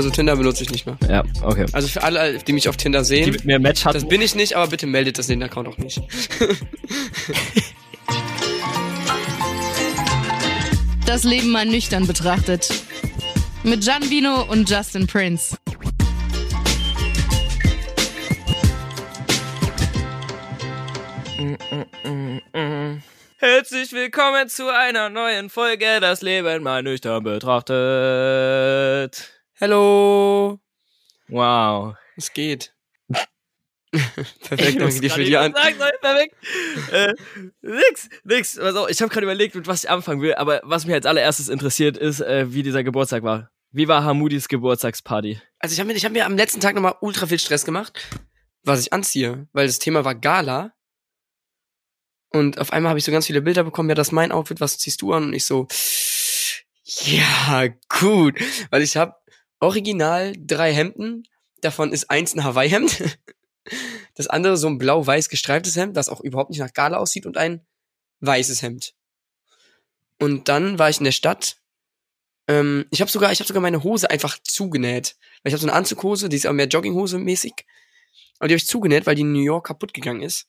Also Tinder benutze ich nicht mehr. Ja, okay. Also für alle, die mich auf Tinder Die sehen, mit mir ein Match das hatten. bin ich nicht, aber bitte meldet das den Account auch nicht. Das Leben mal nüchtern betrachtet. Mit Gian Vino und Justin Prince. Herzlich willkommen zu einer neuen Folge Das Leben mal nüchtern betrachtet. Hello, Wow. es geht. Perfekt, danke dir für die An An perfekt. Äh, nix, nix. Also, ich habe gerade überlegt, mit was ich anfangen will, aber was mich als allererstes interessiert, ist, äh, wie dieser Geburtstag war. Wie war Hamudis Geburtstagsparty? Also ich habe mir, ich hab mir am letzten Tag nochmal ultra viel Stress gemacht, was ich anziehe, weil das Thema war Gala. Und auf einmal habe ich so ganz viele Bilder bekommen, ja, das ist mein Outfit, was ziehst du an? Und ich so, ja, gut. Weil ich habe original drei Hemden, davon ist eins ein Hawaii-Hemd, das andere so ein blau-weiß gestreiftes Hemd, das auch überhaupt nicht nach Gala aussieht und ein weißes Hemd. Und dann war ich in der Stadt ähm, ich habe sogar, ich habe sogar meine Hose einfach zugenäht. Weil ich habe so eine Anzughose, die ist aber mehr Jogginghose mäßig. Aber die habe ich zugenäht, weil die in New York kaputt gegangen ist.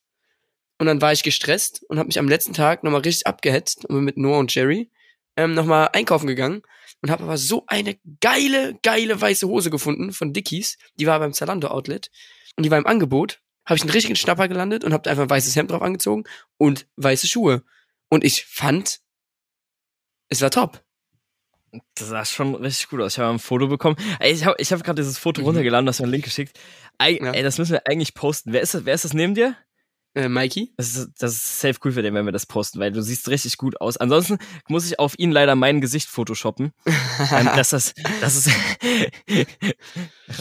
Und dann war ich gestresst und habe mich am letzten Tag nochmal richtig abgehetzt und bin mit Noah und Jerry ähm, nochmal einkaufen gegangen und habe aber so eine geile, geile weiße Hose gefunden von Dickies. Die war beim Zalando Outlet und die war im Angebot. Habe ich einen richtigen Schnapper gelandet und habe einfach ein weißes Hemd drauf angezogen und weiße Schuhe. Und ich fand, es war top. Das sah schon richtig gut aus. Ich habe ein Foto bekommen. Ey, ich habe ich hab gerade dieses Foto Mhm. runtergeladen, hast mir einen Link geschickt. Ey, Ja. ey, das müssen wir eigentlich posten. Wer ist das, wer ist das neben dir? Äh, Mikey? Das ist, das ist safe cool für den, wenn wir das posten, weil du siehst richtig gut aus. Ansonsten muss ich auf ihn leider mein Gesicht photoshoppen. ähm, dass das, das ist,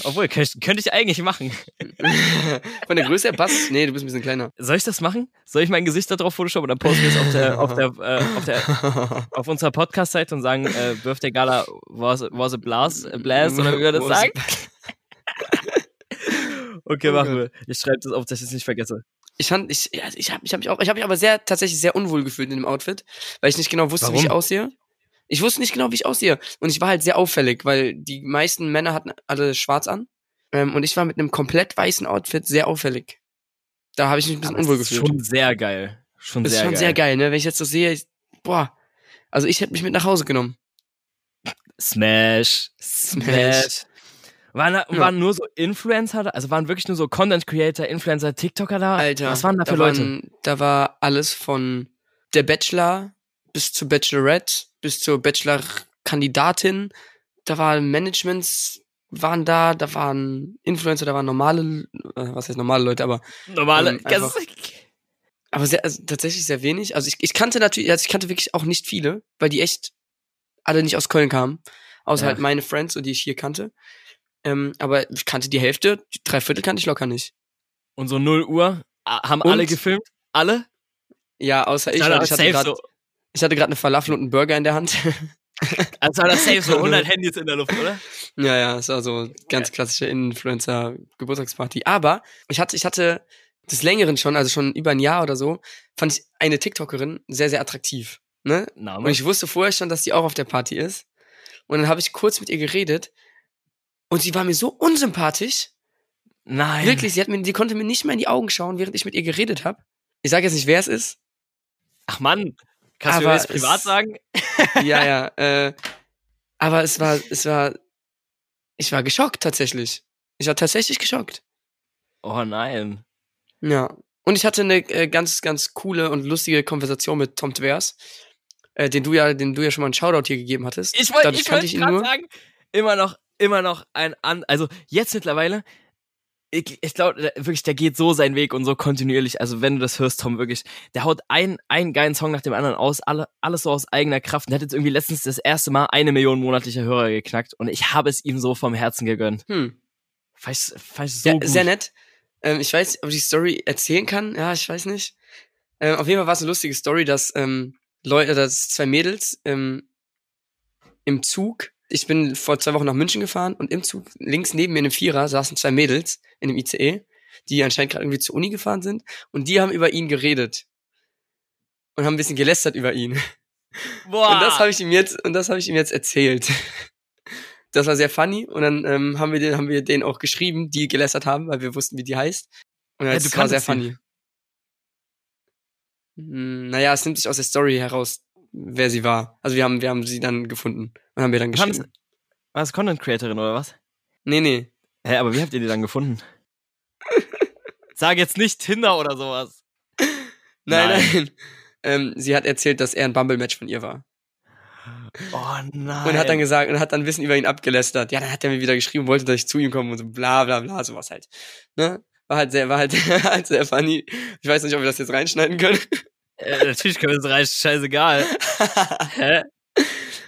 obwohl, könnte ich, könnte ich eigentlich machen. Von der Größe her passt. Nee, du bist ein bisschen kleiner. Soll ich das machen? Soll ich mein Gesicht da drauf photoshoppen und dann posten wir es auf der, auf der, äh, auf der, auf unserer Podcast-Seite und sagen, äh, Birthday Gala was, was a blast, a blast, oder wie wir das sagen? Okay, Oh machen wir. Ich schreibe das auf, dass ich es nicht vergesse. Ich fand, ich, ja, ich habe ich hab mich auch, ich habe mich aber sehr, tatsächlich sehr unwohl gefühlt in dem Outfit, weil ich nicht genau wusste, wie Warum? ich aussehe. Ich wusste nicht genau, wie ich aussehe. Und ich war halt sehr auffällig, weil die meisten Männer hatten alle schwarz an. Ähm, und ich war mit einem komplett weißen Outfit sehr auffällig. Da habe ich mich ein bisschen Aber unwohl ist gefühlt. schon sehr geil. Schon das ist sehr schon geil. sehr geil, ne? Wenn ich jetzt so sehe, ich, boah. Also ich hätte mich mit nach Hause genommen. Smash. Smash. Waren, da, Ja. waren nur so Influencer da? Also waren wirklich nur so Content Creator, Influencer, TikToker da? Alter. Was waren da für Leute? Waren, da war alles von der Bachelor bis zur Bachelorette, bis zur Bachelor-Kandidatin. Da waren Managements, waren da, da waren Influencer, da waren normale, äh, was heißt normale Leute, aber, Normale. ähm, aber sehr, also tatsächlich sehr wenig. Also ich, ich kannte natürlich, also ich kannte wirklich auch nicht viele, weil die echt alle nicht aus Köln kamen. Außer Ja. halt meine Friends und die ich hier kannte. Ähm, aber ich kannte die Hälfte, die drei Viertel kannte ich locker nicht. Und so 0 Uhr haben Und? alle gefilmt. Alle? Ja, außer ich, weil ich hatte safe gerade so, Ich hatte gerade eine Falafel und einen Burger in der Hand. also war das safe so 100 Handys in der Luft, oder? ja, ja, es war so ganz klassische Influencer-Geburtstagsparty. Aber ich hatte, ich hatte des Längeren schon, also schon über ein Jahr oder so, fand ich eine TikTokerin sehr, sehr attraktiv. Ne? Name. Und ich wusste vorher schon, dass die auch auf der Party ist. Und dann habe ich kurz mit ihr geredet. Und sie war mir so unsympathisch. Nein. Wirklich, sie, hat mir, sie konnte mir nicht mal in die Augen schauen, während ich mit ihr geredet habe. Ich sage jetzt nicht, wer es ist. Ach Mann. Kannst du Aber mir das privat es- sagen? ja, ja. Äh, aber es war, es war, ich war geschockt tatsächlich. Ich war tatsächlich geschockt. Oh nein. Ja. Und ich hatte eine äh, ganz, ganz coole und lustige Konversation mit Tom Tvers, äh, den du ja, den du ja schon mal einen Shoutout hier gegeben hattest. Ich wollte ich wollte ihn gerade sagen, immer noch, immer noch ein an, also jetzt mittlerweile, ich, ich glaube wirklich, der geht so seinen Weg und so kontinuierlich. Also wenn du das hörst, Tom, wirklich, der haut ein, einen geilen Song nach dem anderen aus, alle, alles so aus eigener Kraft. Und der hat jetzt irgendwie letztens das erste Mal eine Million monatliche Hörer geknackt und ich habe es ihm so vom Herzen gegönnt. Hm. Fand ich, fand ich so Ja, gut. sehr nett. Ähm, ich weiß, ob ich die Story erzählen kann. Ja, ich weiß nicht. Ähm, auf jeden Fall war es eine lustige Story, dass ähm, Leute, dass zwei Mädels ähm, im Zug. Ich bin vor zwei Wochen nach München gefahren und im Zug links neben mir in einem Vierer saßen zwei Mädels in einem ICE, die anscheinend gerade irgendwie zur Uni gefahren sind und die haben über ihn geredet und haben ein bisschen gelästert über ihn. Boah. Und das habe ich ihm jetzt und das habe ich ihm jetzt erzählt. das war sehr funny. Und dann ähm, haben, wir den, haben wir denen auch geschrieben, die gelästert haben, weil wir wussten, wie die heißt. Und Ja, das du war sehr funny. Hm, Naja, es nimmt sich aus der Story heraus, wer sie war. Also wir haben, wir haben sie dann gefunden und haben wir dann geschrieben. Was, Content Creatorin oder was? Nee, nee. Hä, aber wie habt ihr die dann gefunden? Sag jetzt nicht Tinder oder sowas. Nein, Nein. nein. Ähm, sie hat erzählt, dass er ein Bumble-Match von ihr war. Oh nein. Und hat dann gesagt, und hat dann Wissen über ihn abgelästert. Ja, dann hat er mir wieder geschrieben, wollte, dass ich zu ihm komme und so bla bla bla, sowas halt. Ne? War halt sehr, war halt, halt sehr funny. Ich weiß nicht, ob wir das jetzt reinschneiden können. Äh, natürlich können wir es reichen, scheißegal. Hä?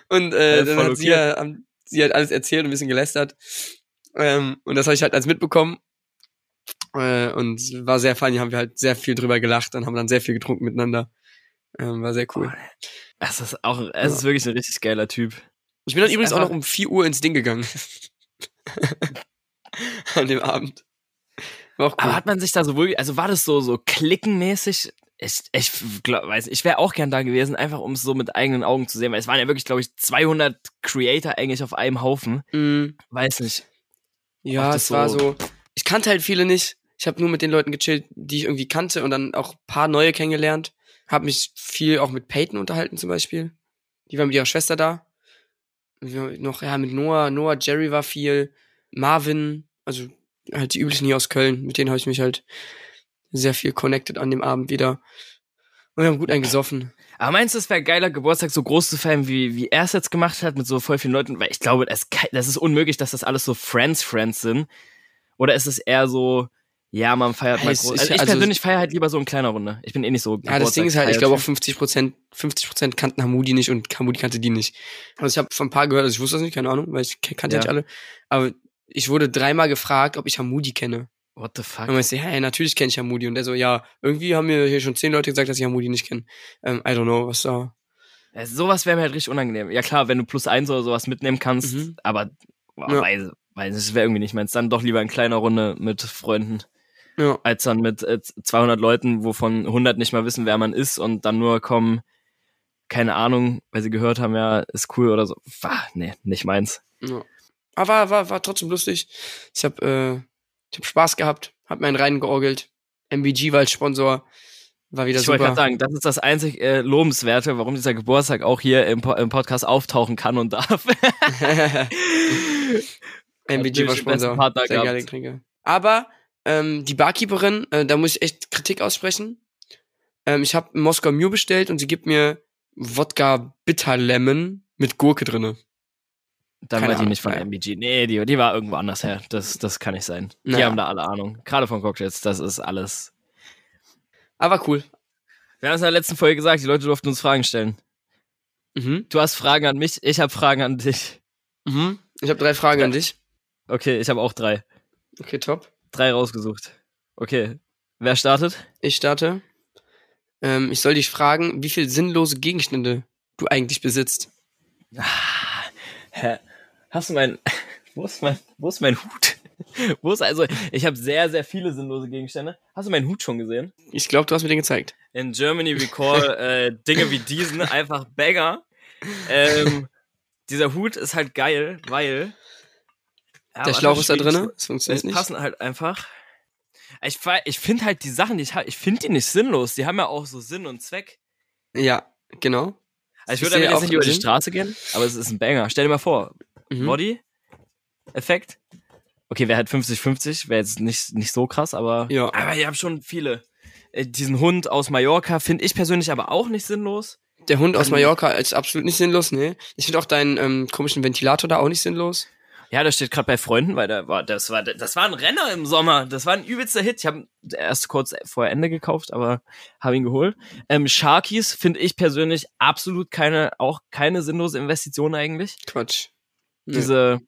und äh, Ja, dann hat sie, ja, sie hat alles erzählt und ein bisschen gelästert. Ähm, und das habe ich halt als mitbekommen. Äh, und war sehr funny, haben wir halt sehr viel drüber gelacht und haben dann sehr viel getrunken miteinander. Ähm, war sehr cool. Das ist auch, es ist wirklich ein richtig geiler Typ. Ich bin dann übrigens auch noch um 4 Uhr ins Ding gegangen. An dem Abend. War auch cool. Aber hat man sich da so wohl, also war das so, so klickenmäßig? Ich, ich glaub, weiß, ich wäre auch gern da gewesen, einfach um es so mit eigenen Augen zu sehen, weil es waren ja wirklich, glaube ich, 200 Creator eigentlich auf einem Haufen. Mm, Weiß nicht. ja, es war so-. Ich kannte halt viele nicht. Ich habe nur mit den Leuten gechillt, die ich irgendwie kannte und dann auch ein paar neue kennengelernt. Hab mich viel auch mit Peyton unterhalten zum Beispiel. Die war mit ihrer Schwester da. Noch, ja, mit Noah. Noah, Jerry war viel. Marvin, also halt die üblichen hier aus Köln. Mit denen habe ich mich halt sehr viel connected an dem Abend wieder. Und wir haben gut eingesoffen. Aber meinst du, es wäre geiler, Geburtstag so groß zu feiern, wie, wie er es jetzt gemacht hat, mit so voll vielen Leuten? Weil ich glaube, es, kann- das ist unmöglich, dass das alles so Friends-Friends sind. Oder ist es eher so, ja, man feiert mal groß. Also ich also- persönlich feiere halt lieber so in kleiner Runde. Ich bin eh nicht so Ja, das Ding ist halt, ich glaube auch Geburtstagsfeiertyp. 50 Prozent, 50 Prozent kannten Hamudi nicht und Hamudi kannte die nicht. Also ich habe von ein paar gehört, also ich wusste das nicht, keine Ahnung, weil ich kannte ja Ja. nicht alle. Aber ich wurde dreimal gefragt, ob ich Hamudi kenne. What the fuck? Und ich so, ja, ja, natürlich kenne ich Hamudi. Und der so, ja, irgendwie haben mir hier schon zehn Leute gesagt, dass ich Hamudi nicht kenne. Ähm, I don't know, was da. Ja, sowas wäre mir halt richtig unangenehm. Ja klar, wenn du plus eins oder sowas mitnehmen kannst, Mhm. aber boah, Ja. weiß, weiß, das wäre irgendwie nicht meins. Dann doch lieber in kleiner Runde mit Freunden, Ja. als dann mit äh, 200 Leuten, wovon 100 nicht mal wissen, wer man ist und dann nur kommen, keine Ahnung, weil sie gehört haben, ja, ist cool oder so. Wah, nee, nicht meins. ja. Aber war, war, war trotzdem lustig. Ich habe äh, ich hab Spaß gehabt, hab mir einen reingeorgelt. MBG war als Sponsor. War wieder ich wollte super. gerade sagen, das ist das einzig äh, Lobenswerte, warum dieser Geburtstag auch hier im, Po- im Podcast auftauchen kann und darf. MBG war Sponsor. Sehr geile Getränke. Aber ähm, die Barkeeperin, äh, da muss ich echt Kritik aussprechen. Ähm, ich habe Moskau Mew bestellt und sie gibt mir Wodka Bitter Lemon mit Gurke drinne. Dann Keine war die Ahnung, nicht von. MBG. Nee, die, die war irgendwo anders her. Das, das kann nicht sein. Die Naja. haben da alle Ahnung. Gerade von Cocktails, das ist alles. Aber cool. Wir haben es in der letzten Folge gesagt, die Leute durften uns Fragen stellen. Mhm. Du hast Fragen an mich, ich habe Fragen an dich. Mhm. Ich habe drei Fragen an dich. Okay, ich habe auch drei. Okay, top. Drei rausgesucht. Okay. Wer startet? Ich starte. Ähm, ich soll dich fragen, wie viel sinnlose Gegenstände du eigentlich besitzt. Hä? Hast du mein. Wo ist mein, wo ist mein Hut? Wo ist also. Ich habe sehr, sehr viele sinnlose Gegenstände. Hast du meinen Hut schon gesehen? Ich glaube, du hast mir den gezeigt. In Germany we call äh, Dinge wie diesen einfach Bagger. Ähm, dieser Hut ist halt geil, weil. Ja, Der Schlauch ist da drinne. Das funktioniert Die nicht. passen halt einfach. Ich, ich finde halt die Sachen, die ich habe, ich finde die nicht sinnlos. Die haben ja auch so Sinn und Zweck. Ja, genau. Also ich würde damit jetzt nicht über die. Straße gehen, aber es ist ein Banger. Stell dir mal vor, Mhm. Body-Effekt. Okay, wäre halt 50-50, wäre jetzt nicht, nicht so krass, aber, Ja. aber ich habe schon viele. Äh, Diesen Hund aus Mallorca finde ich persönlich aber auch nicht sinnlos. Der Hund aus Also- Mallorca ist absolut nicht sinnlos, ne? Ich finde auch deinen ähm, komischen Ventilator da auch nicht sinnlos. Ja, das steht gerade bei Freunden, weil der war, das war, das war ein Renner im Sommer. Das war ein übelster Hit. Ich habe erst kurz vor Ende gekauft, aber habe ihn geholt. Ähm, Sharkies finde ich persönlich absolut keine, auch keine sinnlose Investition eigentlich. Quatsch. Nee. Diese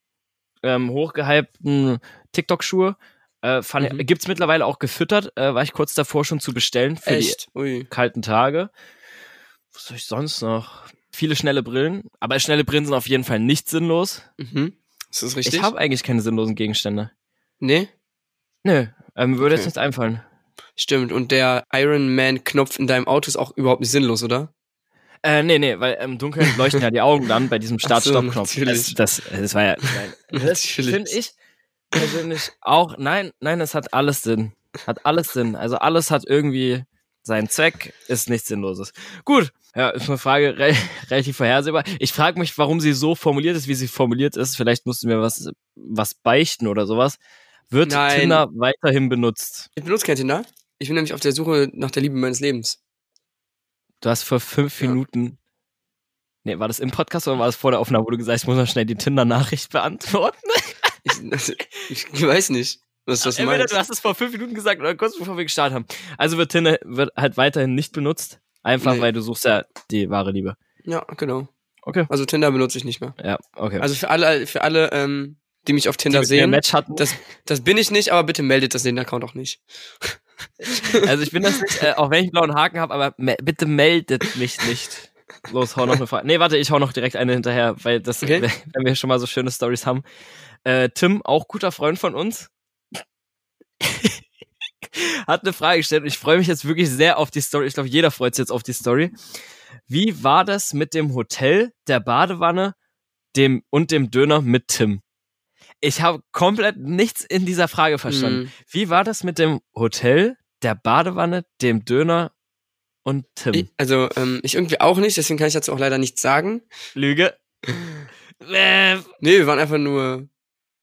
ähm, hochgehypten TikTok-Schuhe äh, Mhm. ich, gibt's mittlerweile auch gefüttert. Äh, war ich kurz davor schon zu bestellen für Echt? Ui. die kalten Tage. Was soll ich sonst noch? Viele schnelle Brillen, aber schnelle Brillen sind auf jeden Fall nicht sinnlos. Mhm. Ist das richtig? Ich habe eigentlich keine sinnlosen Gegenstände. nee? Nö, ähm, würde Okay. jetzt nichts einfallen. Stimmt. Und der Iron Man Knopf in deinem Auto ist auch überhaupt nicht sinnlos, oder? Äh, nee, nee, weil im Dunkeln leuchten ja die Augen dann bei diesem so, Start-Stopp-Knopf. natürlich. das, das, das war ja, nein. Das finde ich persönlich auch, nein, nein, es hat alles Sinn. Hat alles Sinn. Also alles hat irgendwie seinen Zweck, ist nichts Sinnloses. Gut, ja, ist eine Frage re relativ vorhersehbar. Ich frage mich, warum sie so formuliert ist, wie sie formuliert ist. Vielleicht musst du mir was, was beichten oder sowas. Wird Nein. Tinder weiterhin benutzt? Ich benutze kein Tinder. Ich bin nämlich auf der Suche nach der Liebe meines Lebens. Du hast vor fünf Ja. Minuten. Nee, war das im Podcast oder war das vor der Aufnahme, wo du gesagt hast, ich muss noch schnell die Tinder-Nachricht beantworten? Ich, ich weiß nicht, was das Entweder meinst. du hast es vor fünf Minuten gesagt oder kurz bevor wir gestartet haben. Also wird Tinder wird halt weiterhin nicht benutzt. Einfach Nee. weil du suchst ja die wahre Liebe. Ja, genau. Okay. Also Tinder benutze ich nicht mehr. Ja, okay. Also für alle, für alle, ähm, die mich auf Tinder die sehen, Match hatten. das, das bin ich nicht, aber bitte meldet das den Account auch nicht. Also ich bin das nicht, äh, auch wenn ich einen blauen Haken habe, aber me bitte meldet mich nicht. Los, hau noch eine Frage. Nee, warte, ich hau noch direkt eine hinterher, weil das, Okay. wenn wir schon mal so schöne Stories haben. Äh, Tim, auch guter Freund von uns, hat eine Frage gestellt und ich freue mich jetzt wirklich sehr auf die Story. Ich glaube, jeder freut sich jetzt auf die Story. Wie war das mit dem Hotel, der Badewanne, dem und dem Döner mit Tim? Ich habe komplett nichts in dieser Frage verstanden. Hm. Wie war das mit dem Hotel, der Badewanne, dem Döner und Tim? Ich, also, ähm, ich irgendwie auch nicht, deswegen kann ich dazu auch leider nichts sagen. Lüge. Nee, wir waren einfach nur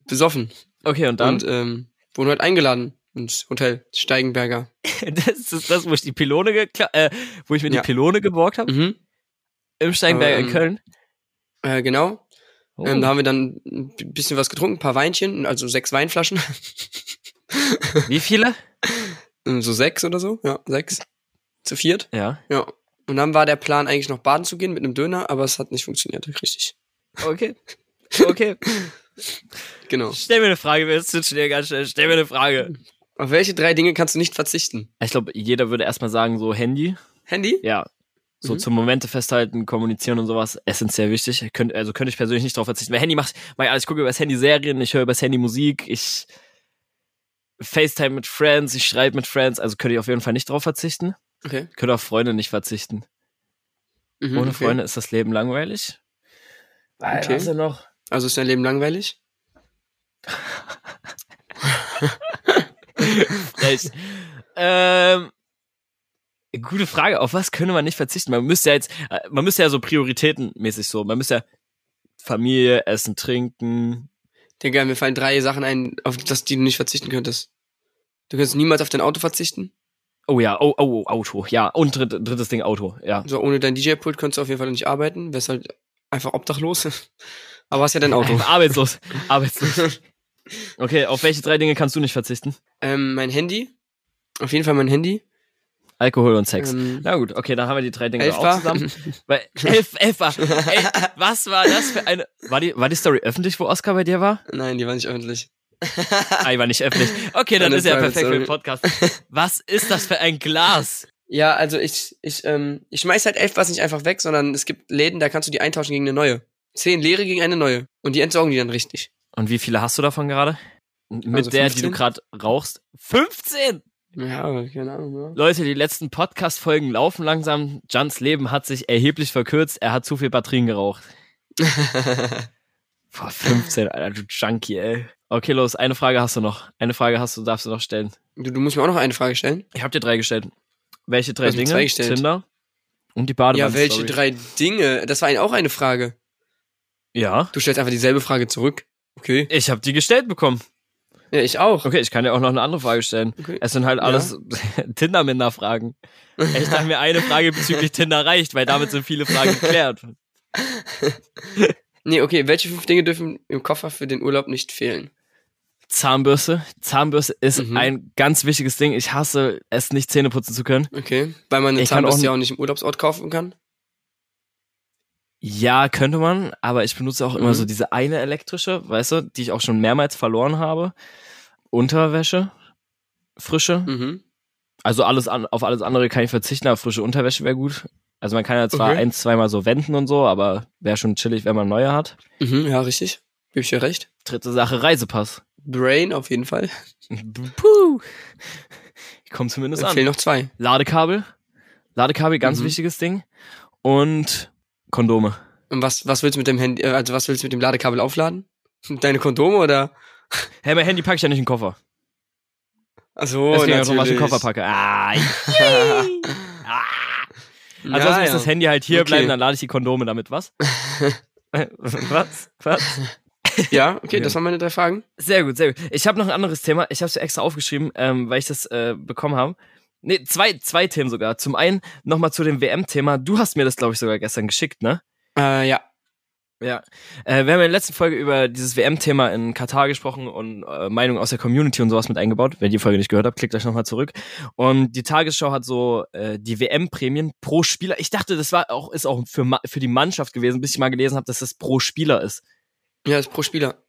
besoffen. okay, und dann? Und ähm, wurden halt eingeladen ins Hotel Steigenberger. das ist das, wo ich die Pylone äh, wo ich mir Ja. die Pylone geborgt habe Mhm. im Steinberg in Ähm, Köln. Äh, genau. Oh. Ähm, da haben wir dann ein bisschen was getrunken, ein paar Weinchen, also sechs Weinflaschen. Wie viele? Ähm, so sechs oder so, ja, sechs. Zu viert. Ja. Ja. Und dann war der Plan eigentlich noch baden zu gehen mit einem Döner, aber es hat nicht funktioniert, richtig. Okay. Okay. Genau. Stell mir eine Frage, wir switchen hier ganz schnell. Stell mir eine Frage. Auf welche drei Dinge kannst du nicht verzichten? Ich glaube, jeder würde erstmal sagen, so Handy. Handy? Ja. So Mhm. zum Momente festhalten, kommunizieren und sowas, essentiell wichtig. Könnt, also könnte ich persönlich nicht drauf verzichten. Weil Handy macht, mach ich alles, ich gucke über das Handy Serien, ich höre über das Handy Musik, ich FaceTime mit Friends, ich schreibe mit Friends, also könnte ich auf jeden Fall nicht drauf verzichten. Okay. Könnte auf Freunde nicht verzichten. Mhm, Ohne okay. Freunde ist das Leben langweilig. Okay. Was denn noch? Also ist dein Leben langweilig? Frech. ähm, gute Frage. Auf was könnte man nicht verzichten? Man müsste ja jetzt, äh, man müsste ja so prioritätenmäßig so, man müsste ja Familie, Essen, Trinken. Digga, mir fallen drei Sachen ein, auf das die du nicht verzichten könntest. Du könntest niemals auf dein Auto verzichten. Oh ja, oh, oh, Auto, ja. Und dritt, drittes Ding, Auto, ja. So ohne dein DJ-Pult könntest du auf jeden Fall nicht arbeiten. Wärst halt einfach obdachlos. Aber hast ja dein Auto. Arbeitslos. Arbeitslos. Okay, auf welche drei Dinge kannst du nicht verzichten? ähm, mein Handy. Auf jeden Fall mein Handy. Alkohol und Sex. Ähm, Na gut, okay, dann haben wir die drei Dinge elf auch zusammen. Weil, elf, elf war. Ey, was war das für eine. War die, war die Story öffentlich, wo Oscar bei dir war? Nein, die war nicht öffentlich. Ah, die war nicht öffentlich. Okay, dann Eine ist ja perfekt für den. Podcast. Was ist das für ein Glas? Ja, also ich, ich, ähm, ich schmeiß halt elf was nicht einfach weg, sondern es gibt Läden, da kannst du die eintauschen gegen eine neue. Zehn leere gegen eine neue. Und die entsorgen die dann richtig. Und wie viele hast du davon gerade? Mit Also der, die du 15? gerade rauchst? 15! Ja, aber keine Ahnung, ja. Leute, die letzten Podcast-Folgen laufen langsam. Jans Leben hat sich erheblich verkürzt. Er hat zu viel Batterien geraucht. Boah, 15, Alter, du Junkie, ey. Okay, los, eine Frage hast du noch. Eine Frage hast du, darfst du noch stellen. Du, du musst mir auch noch eine Frage stellen. Ich habe dir drei gestellt. Welche drei Dinge? zwei gestellt. Tinder und die Badewanne. ja, welche drei Dinge? Das war auch eine Frage. Ja. Du stellst einfach dieselbe Frage zurück. Okay. Ich habe die gestellt bekommen. Ja, ich auch. Okay, ich kann dir auch noch eine andere Frage stellen. Okay. Es sind halt Ja. alles Tinder-Minder-Fragen. Ich dachte mir, eine Frage bezüglich Tinder reicht, weil damit sind viele Fragen geklärt. Nee, okay. Welche fünf Dinge dürfen im Koffer für den Urlaub nicht fehlen? Zahnbürste. Zahnbürste ist Mhm. ein ganz wichtiges Ding. Ich hasse es nicht Zähne putzen zu können. Okay. Weil man eine Ich Zahnbürste auch- ja auch nicht im Urlaubsort kaufen kann. Ja, könnte man, aber ich benutze auch immer Mhm. so diese eine elektrische, weißt du, die ich auch schon mehrmals verloren habe. Unterwäsche, frische. Mhm. Also alles an, auf alles andere kann ich verzichten, aber frische Unterwäsche wäre gut. Also man kann ja zwar Okay. ein, zweimal so wenden und so, aber wäre schon chillig, wenn man neue hat. Mhm, ja, richtig. Gib ich dir recht. Dritte Sache, Reisepass. Brain auf jeden Fall. Puh. Ich komme zumindest Dann an. fehlen noch zwei. Ladekabel. Ladekabel, ganz Mhm. wichtiges Ding. und Kondome. Und was, was willst du mit dem Handy, äh, also was willst du mit dem Ladekabel aufladen? Deine Kondome oder? Hey, mein Handy packe ich ja nicht in den Koffer. Achso, Deswegen ich den. Koffer packe. Ah, ah. Ja, Ansonsten ja. muss das Handy halt hier Okay. bleiben, dann lade ich die Kondome damit. Was? was? Was? Ja, okay, Okay. das waren meine drei Fragen. Sehr gut, sehr gut. Ich habe noch ein anderes Thema. Ich habe es extra aufgeschrieben, ähm, weil ich das äh, bekommen habe. Nee, zwei, zwei Themen sogar. Zum einen nochmal zu dem WM-Thema. Du hast mir das, glaube ich, sogar gestern geschickt, ne? Äh, ja. Ja. Äh, wir haben in der letzten Folge über dieses WM-Thema in Katar gesprochen und äh, Meinungen aus der Community und sowas mit eingebaut. Wer die Folge nicht gehört hat, klickt euch nochmal zurück. Und die Tagesschau hat so äh, die WM-Prämien pro Spieler. Ich dachte, das war auch, ist auch für, für die Mannschaft gewesen, bis ich mal gelesen habe, dass das pro Spieler ist. Ja, ist pro Spieler.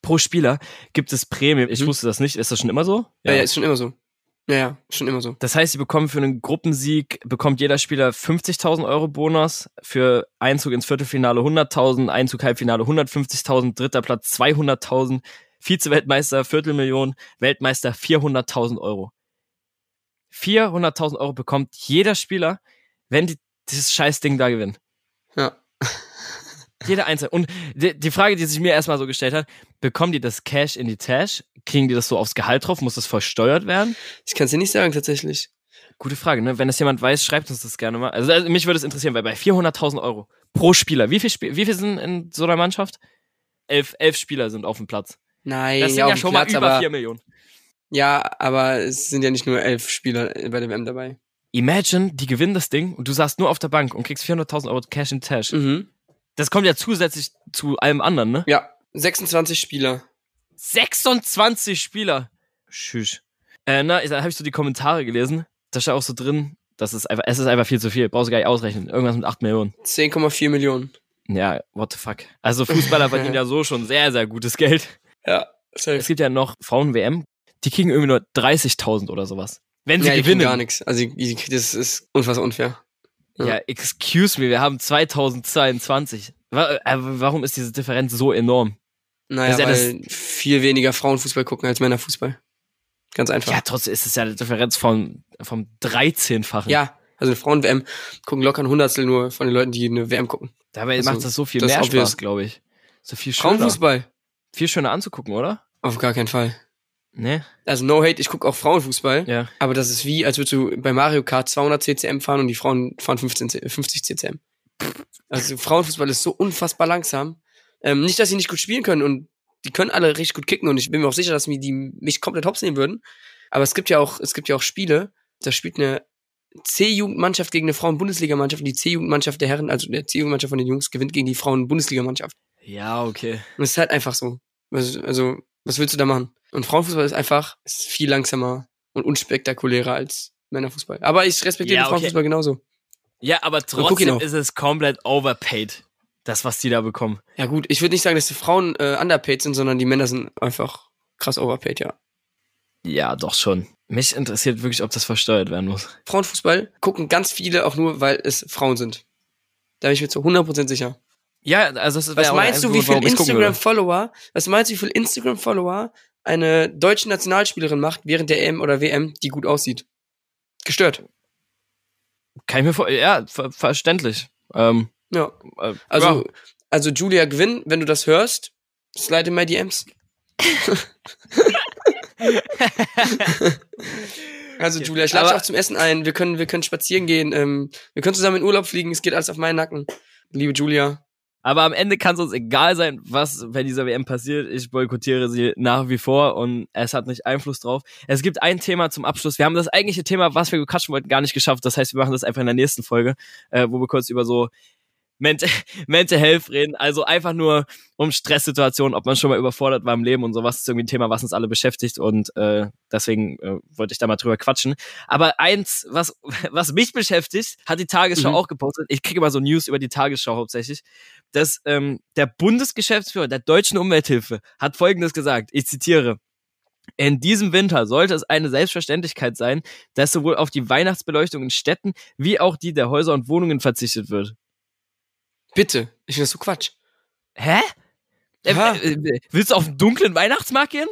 Pro Spieler gibt es Prämien. Ich Mhm. wusste das nicht. Ist das schon immer so? Ja. ja, ist schon immer so. Ja, ja, schon immer so. Das heißt, sie bekommen für einen Gruppensieg, bekommt jeder Spieler 50.000 Euro Bonus, für Einzug ins Viertelfinale 100.000, Einzug Halbfinale 150.000, dritter Platz 200.000, Vize-Weltmeister Viertelmillion, Weltmeister 400.000 Euro. 400.000 Euro bekommt jeder Spieler, wenn die dieses Scheißding da gewinnen. Ja. Jeder Einzelne. Und die, die Frage, die sich mir erstmal so gestellt hat, bekommen die das Cash in die Tash? Kriegen die das so aufs Gehalt drauf? Muss das versteuert werden? Ich kann es dir nicht sagen, tatsächlich. Gute Frage, ne? Wenn das jemand weiß, schreibt uns das gerne mal. Also, also mich würde es interessieren, weil bei 400.000 Euro pro Spieler, wie viel, Spiel, wie viel sind in so einer Mannschaft? Elf, elf Spieler sind auf dem Platz. Nein, Das sind ja, ja dem schon Platz, mal über aber, 4 Millionen. Ja, aber es sind ja nicht nur elf Spieler bei der WM dabei. Imagine, die gewinnen das Ding und du saßt nur auf der Bank und kriegst 400.000 Euro Cash in Tash. Mhm. Das kommt ja zusätzlich zu allem anderen, ne? Ja, 26 Spieler. 26 Spieler. Tschüss. Äh, na, da habe ich so die Kommentare gelesen. Da steht auch so drin, das ist einfach, es ist einfach viel zu viel. Brauchst du gar nicht ausrechnen. Irgendwas mit 8 Millionen. 10,4 Millionen. Ja, what the fuck. Also Fußballer verdienen ja so schon sehr, sehr gutes Geld. Ja, safe. Es gibt ja noch Frauen-WM, die kriegen irgendwie nur 30.000 oder sowas. Wenn sie ja, gewinnen. gar nichts. Also, das ist unfassbar unfair. Ja, excuse me, wir haben 2022. Wa- äh, Warum ist diese Differenz so enorm? Naja, ist ja weil viel weniger Frauenfußball gucken als Männerfußball. Ganz einfach. Ja, trotzdem ist es ja eine Differenz vom, vom 13-fachen. Ja, also Frauen-WM gucken locker ein Hundertstel nur von den Leuten, die eine WM gucken. Dabei Also, macht das so viel das mehr. Spaß, glaube ich. So viel schöner. Frauenfußball? Viel schöner anzugucken, oder? Auf gar keinen Fall. Ne? Also no hate, ich gucke auch Frauenfußball, Ja. aber das ist wie, als würdest du bei Mario Kart 200 CCM fahren und die Frauen fahren 15, C- 50 CCM. Also Frauenfußball ist so unfassbar langsam. Ähm, nicht, dass sie nicht gut spielen können und die können alle richtig gut kicken und ich bin mir auch sicher, dass mir die mich komplett hops nehmen würden. Aber es gibt ja auch, es gibt ja auch Spiele, da spielt eine C-Jugendmannschaft gegen eine Frauen-Bundesligamannschaft und die C-Jugendmannschaft der Herren, also der C-Jugendmannschaft von den Jungs gewinnt gegen die Frauen-Bundesligamannschaft. Ja, okay. Und es ist halt einfach so. Also, also, was willst du da machen? Und Frauenfußball ist einfach ist viel langsamer und unspektakulärer als Männerfußball. Aber ich respektiere Ja, okay. Frauenfußball genauso. Ja, aber trotzdem ist es komplett overpaid. Das, was die da bekommen. Ja gut, ich würde nicht sagen, dass die Frauen äh, underpaid sind, sondern die Männer sind einfach krass overpaid, ja. Ja, doch schon. Mich interessiert wirklich, ob das versteuert werden muss. Frauenfußball gucken ganz viele auch nur, weil es Frauen sind. Da bin ich mir zu 100% sicher. Ja, also das Was meinst du, wie viel Instagram-Follower, was meinst du, wie viel Instagram-Follower eine deutsche Nationalspielerin macht während der EM oder WM, die gut aussieht? Gestört. Kann ich mir vor, ja, ver verständlich. Ähm, Ja. äh, Also, ja. also Julia Gwynn, wenn du das hörst, slide in my DMs. also Julia, ich lade dich auch zum Essen ein. Wir können, wir können spazieren gehen. Ähm, wir können zusammen in Urlaub fliegen. Es geht alles auf meinen Nacken. Liebe Julia. Aber am Ende kann es uns egal sein, was bei dieser WM passiert. Ich boykottiere sie nach wie vor und es hat nicht Einfluss drauf. Es gibt ein Thema zum Abschluss. Wir haben das eigentliche Thema, was wir gequatschen wollten, gar nicht geschafft. Das heißt, wir machen das einfach in der nächsten Folge, äh, wo wir kurz über so Mental, Mental Health reden. Also einfach nur um Stresssituationen, ob man schon mal überfordert war im Leben und sowas. Das ist irgendwie ein Thema, was uns alle beschäftigt und äh, deswegen äh, wollte ich da mal drüber quatschen. Aber eins, was, was mich beschäftigt, hat die Tagesschau Mhm. auch gepostet. Ich kriege immer so News über die Tagesschau hauptsächlich dass ähm, der Bundesgeschäftsführer der deutschen Umwelthilfe hat Folgendes gesagt. Ich zitiere. In diesem Winter sollte es eine Selbstverständlichkeit sein, dass sowohl auf die Weihnachtsbeleuchtung in Städten wie auch die der Häuser und Wohnungen verzichtet wird. Bitte. Ich finde das so Quatsch. Hä? Äh, Ja. äh, äh, willst du auf den dunklen Weihnachtsmarkt gehen?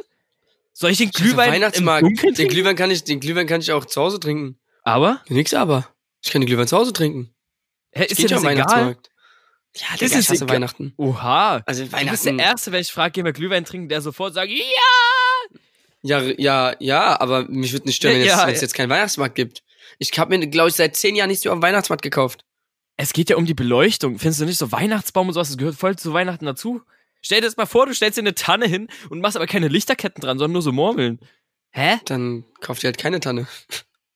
Soll ich den Glühwein im Weihnachtsmarkt. Dunkeln Den trinken? Glühwein kann ich, den Glühwein kann ich auch zu Hause trinken. Aber Nix aber. Ich kann den Glühwein zu Hause trinken. Hä, Ich ist dir nicht das egal? Weihnachtsmarkt. Ja, Ist Digga, es ich hasse egal? Weihnachten. Oha. Also Du bist der Weihnachten. Erste, wenn ich frage, gehen wir Glühwein trinken, der sofort sagt, ja! Ja, ja, ja, aber mich würde nicht stören, wenn Ja, es ja. es jetzt keinen Weihnachtsmarkt gibt. Ich habe mir, glaube ich, seit zehn Jahren nichts mehr dem Weihnachtsmarkt gekauft. Es geht ja um die Beleuchtung. Findest du nicht so Weihnachtsbaum und sowas? Das gehört voll zu Weihnachten dazu. Stell dir das mal vor, du stellst dir eine Tanne hin und machst aber keine Lichterketten dran, sondern nur so Murmeln. Hä? Dann kauft ihr halt keine Tanne.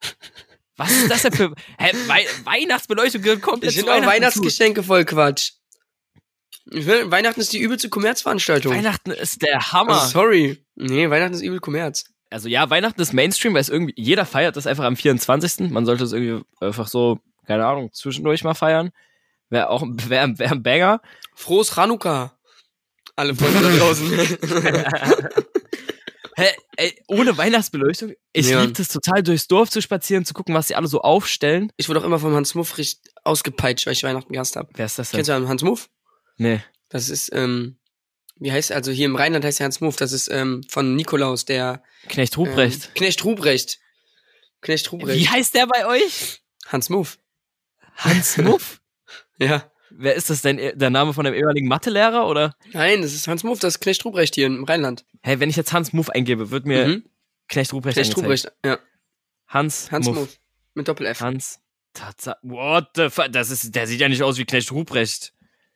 Was ist das denn für. Hä? Wei Weihnachtsbeleuchtung gehört komplett Ich zu auch Weihnachten zu. Weihnachtsgeschenke voll Quatsch. Will, Weihnachten ist die übelste Kommerzveranstaltung. Weihnachten ist der Hammer. Also, sorry. Nee, Weihnachten ist übel Kommerz. also ja, Weihnachten ist Mainstream, weil es irgendwie, jeder feiert das einfach am 24. Man sollte es irgendwie einfach so, keine Ahnung, zwischendurch mal feiern. Wäre auch wär, wär ein Banger. Frohes Chanukka. Alle Freunde da draußen. Hä, ey, ohne Weihnachtsbeleuchtung? Ich Ja. liebe es total, durchs Dorf zu spazieren, zu gucken, was sie alle so aufstellen. ich wurde auch immer vom Hans Muff richtig ausgepeitscht, weil ich Weihnachten gehasst habe. Wer ist das denn? Kennst du einen Hans Muff? Nee. Das ist, ähm, wie heißt? Also hier im Rheinland heißt er Hans Muff. Das ist ähm, von Nikolaus, der Knecht Ruprecht. Ähm, Knecht Ruprecht. Knecht Ruprecht. Wie heißt der bei euch? Hans Muff. Hans Muff? Ja. Wer ist das denn? Der Name von dem ehemaligen Mathelehrer oder? Nein, das ist Hans Muff, das ist Knecht Ruprecht hier im Rheinland. Hey, wenn ich jetzt Hans Muff eingebe, wird mir Mhm. Knecht Ruprecht Knecht. Ruprecht, ja. Hans, Hans Muff. Muff. Mit Doppel-F. Hans. Tatsache. What the fuck? Das ist, der sieht ja nicht aus wie Knecht Ruprecht.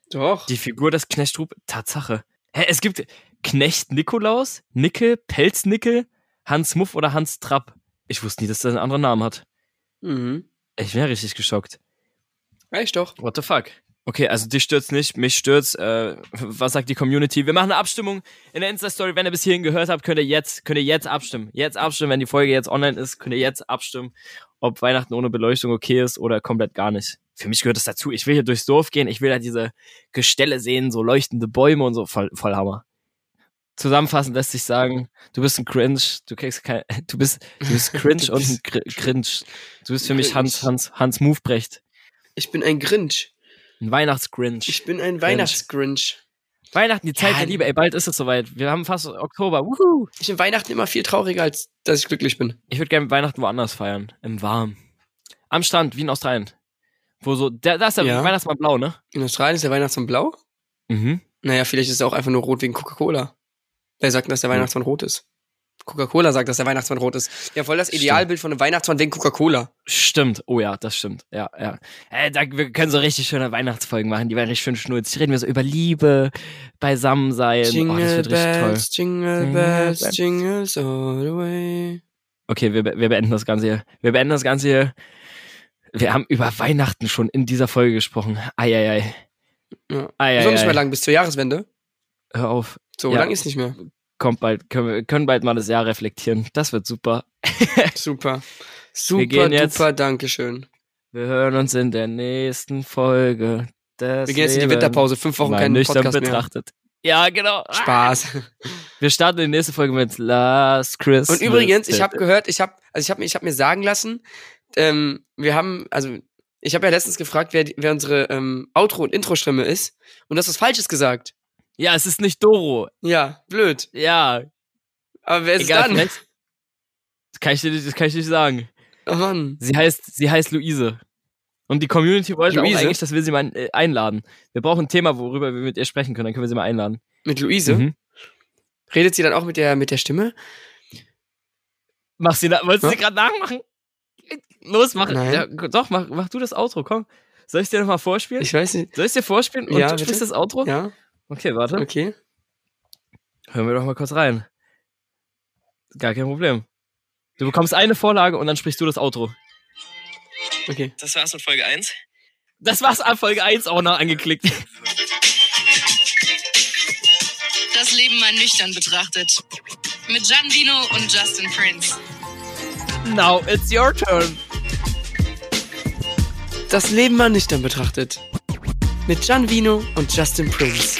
Doch. Die Figur des Knecht Ruprecht. Tatsache. Hä, es gibt Knecht Nikolaus, Nickel, Pelznickel, Hans Muff oder Hans Trapp. Ich wusste nie, dass der einen anderen Namen hat. Mhm. Ich wäre richtig geschockt. Reicht doch. What the fuck? Okay, also dich stört's nicht, mich stört's. Äh, was sagt die Community? Wir machen eine Abstimmung in der Insta-Story. Wenn ihr bis hierhin gehört habt, könnt ihr jetzt, könnt ihr jetzt abstimmen. Jetzt abstimmen, wenn die Folge jetzt online ist, könnt ihr jetzt abstimmen, ob Weihnachten ohne Beleuchtung okay ist oder komplett gar nicht. Für mich gehört das dazu. Ich will hier durchs Dorf gehen, ich will da diese Gestelle sehen, so leuchtende Bäume und so. Voll, voll Hammer. Zusammenfassend lässt sich sagen, du bist ein Cringe, du kriegst kein, du bist, du bist Cringe und ein Cringe. Du bist für mich. Hans, Hans, Hans Movebrecht. Ich bin ein Grinch. Ein Weihnachtsgrinch. Ich bin ein Weihnachtsgrinch. Weihnachten, die Zeit Ja, der Liebe. Ey, bald ist es soweit. Wir haben fast Oktober. Wuhu. Ich bin Weihnachten immer viel trauriger, als dass ich glücklich bin. Ich würde gerne Weihnachten woanders feiern. Im Warm. Am Strand, wie in Australien. Wo so, da, da ist der Ja. Weihnachtsmann blau, ne? In Australien ist der Weihnachtsmann blau? Mhm. Naja, vielleicht ist er auch einfach nur rot wegen Coca-Cola. Wer sagt denn, dass der. Weihnachtsmann rot ist? Coca-Cola sagt, dass der Weihnachtsmann rot ist. Ja, voll das Idealbild von einem Weihnachtsmann wegen Coca-Cola. Stimmt. Oh ja, das stimmt. Ja, ja. Ey, da, wir können so richtig schöne Weihnachtsfolgen machen. Die werden richtig schön schnulzig. Reden wir so über Liebe, Beisammensein. oh, das Jingle wird richtig toll. bells, jingle Jingle bells, bells. jingles all the way. Okay, wir, wir beenden das Ganze hier. Wir beenden das Ganze hier. Wir haben über Weihnachten schon in dieser Folge gesprochen. Eieiei. Ja. Ei, Ist ei, auch nicht ei. mehr lang, bis zur Jahreswende. Hör auf. So Ja. lang ist nicht mehr. Kommt bald. Können wir können bald mal das Jahr reflektieren. Das wird super. Super. Wir Super, gehen jetzt- duper, Dankeschön. Wir hören uns in der nächsten Folge. Wir gehen jetzt in die Winterpause. Fünf Wochen keinen nüchtern Podcast mehr. betrachtet. Ja, genau. Spaß. Wir starten in die nächste Folge mit Last Christmas. Und übrigens, ich habe gehört, ich habe, also ich habe ich hab mir sagen lassen, ähm, wir haben, also ich habe ja letztens gefragt, wer, wer unsere ähm, Outro- und Intro-Stimme ist. Und du hast was Falsches gesagt. Ja, es ist nicht Doro. Ja, blöd. Ja, Aber wer ist egal. dann? vielleicht- Das kann ich dir nicht, das kann ich nicht sagen. Oh Mann. Sie heißt, sie heißt Luise. Und die Community wollte Luise? auch eigentlich, dass wir sie mal äh, einladen. Wir brauchen ein Thema, worüber wir mit ihr sprechen können. Dann können wir sie mal einladen. Mit Luise? Mhm. Redet sie dann auch mit der, mit der Stimme? Mach sie, wolltest du sie gerade nachmachen? Los, mach. Ja, doch, mach, mach du das Outro, komm. Soll ich dir nochmal vorspielen? Ich weiß nicht. Soll ich dir vorspielen und Ja, du spielst das Outro? Ja, Okay, warte. okay. Hören wir doch mal kurz rein. Gar kein Problem. Du bekommst eine Vorlage und dann sprichst du das Outro. Okay. Das war's mit Folge 1. Das war's an Folge 1 auch noch angeklickt. Das Leben mal nüchtern betrachtet. Mit Gianvino und Justin Prince. Now it's your turn. Das Leben mal nüchtern betrachtet. Mit Gian Vino und Justin Prince.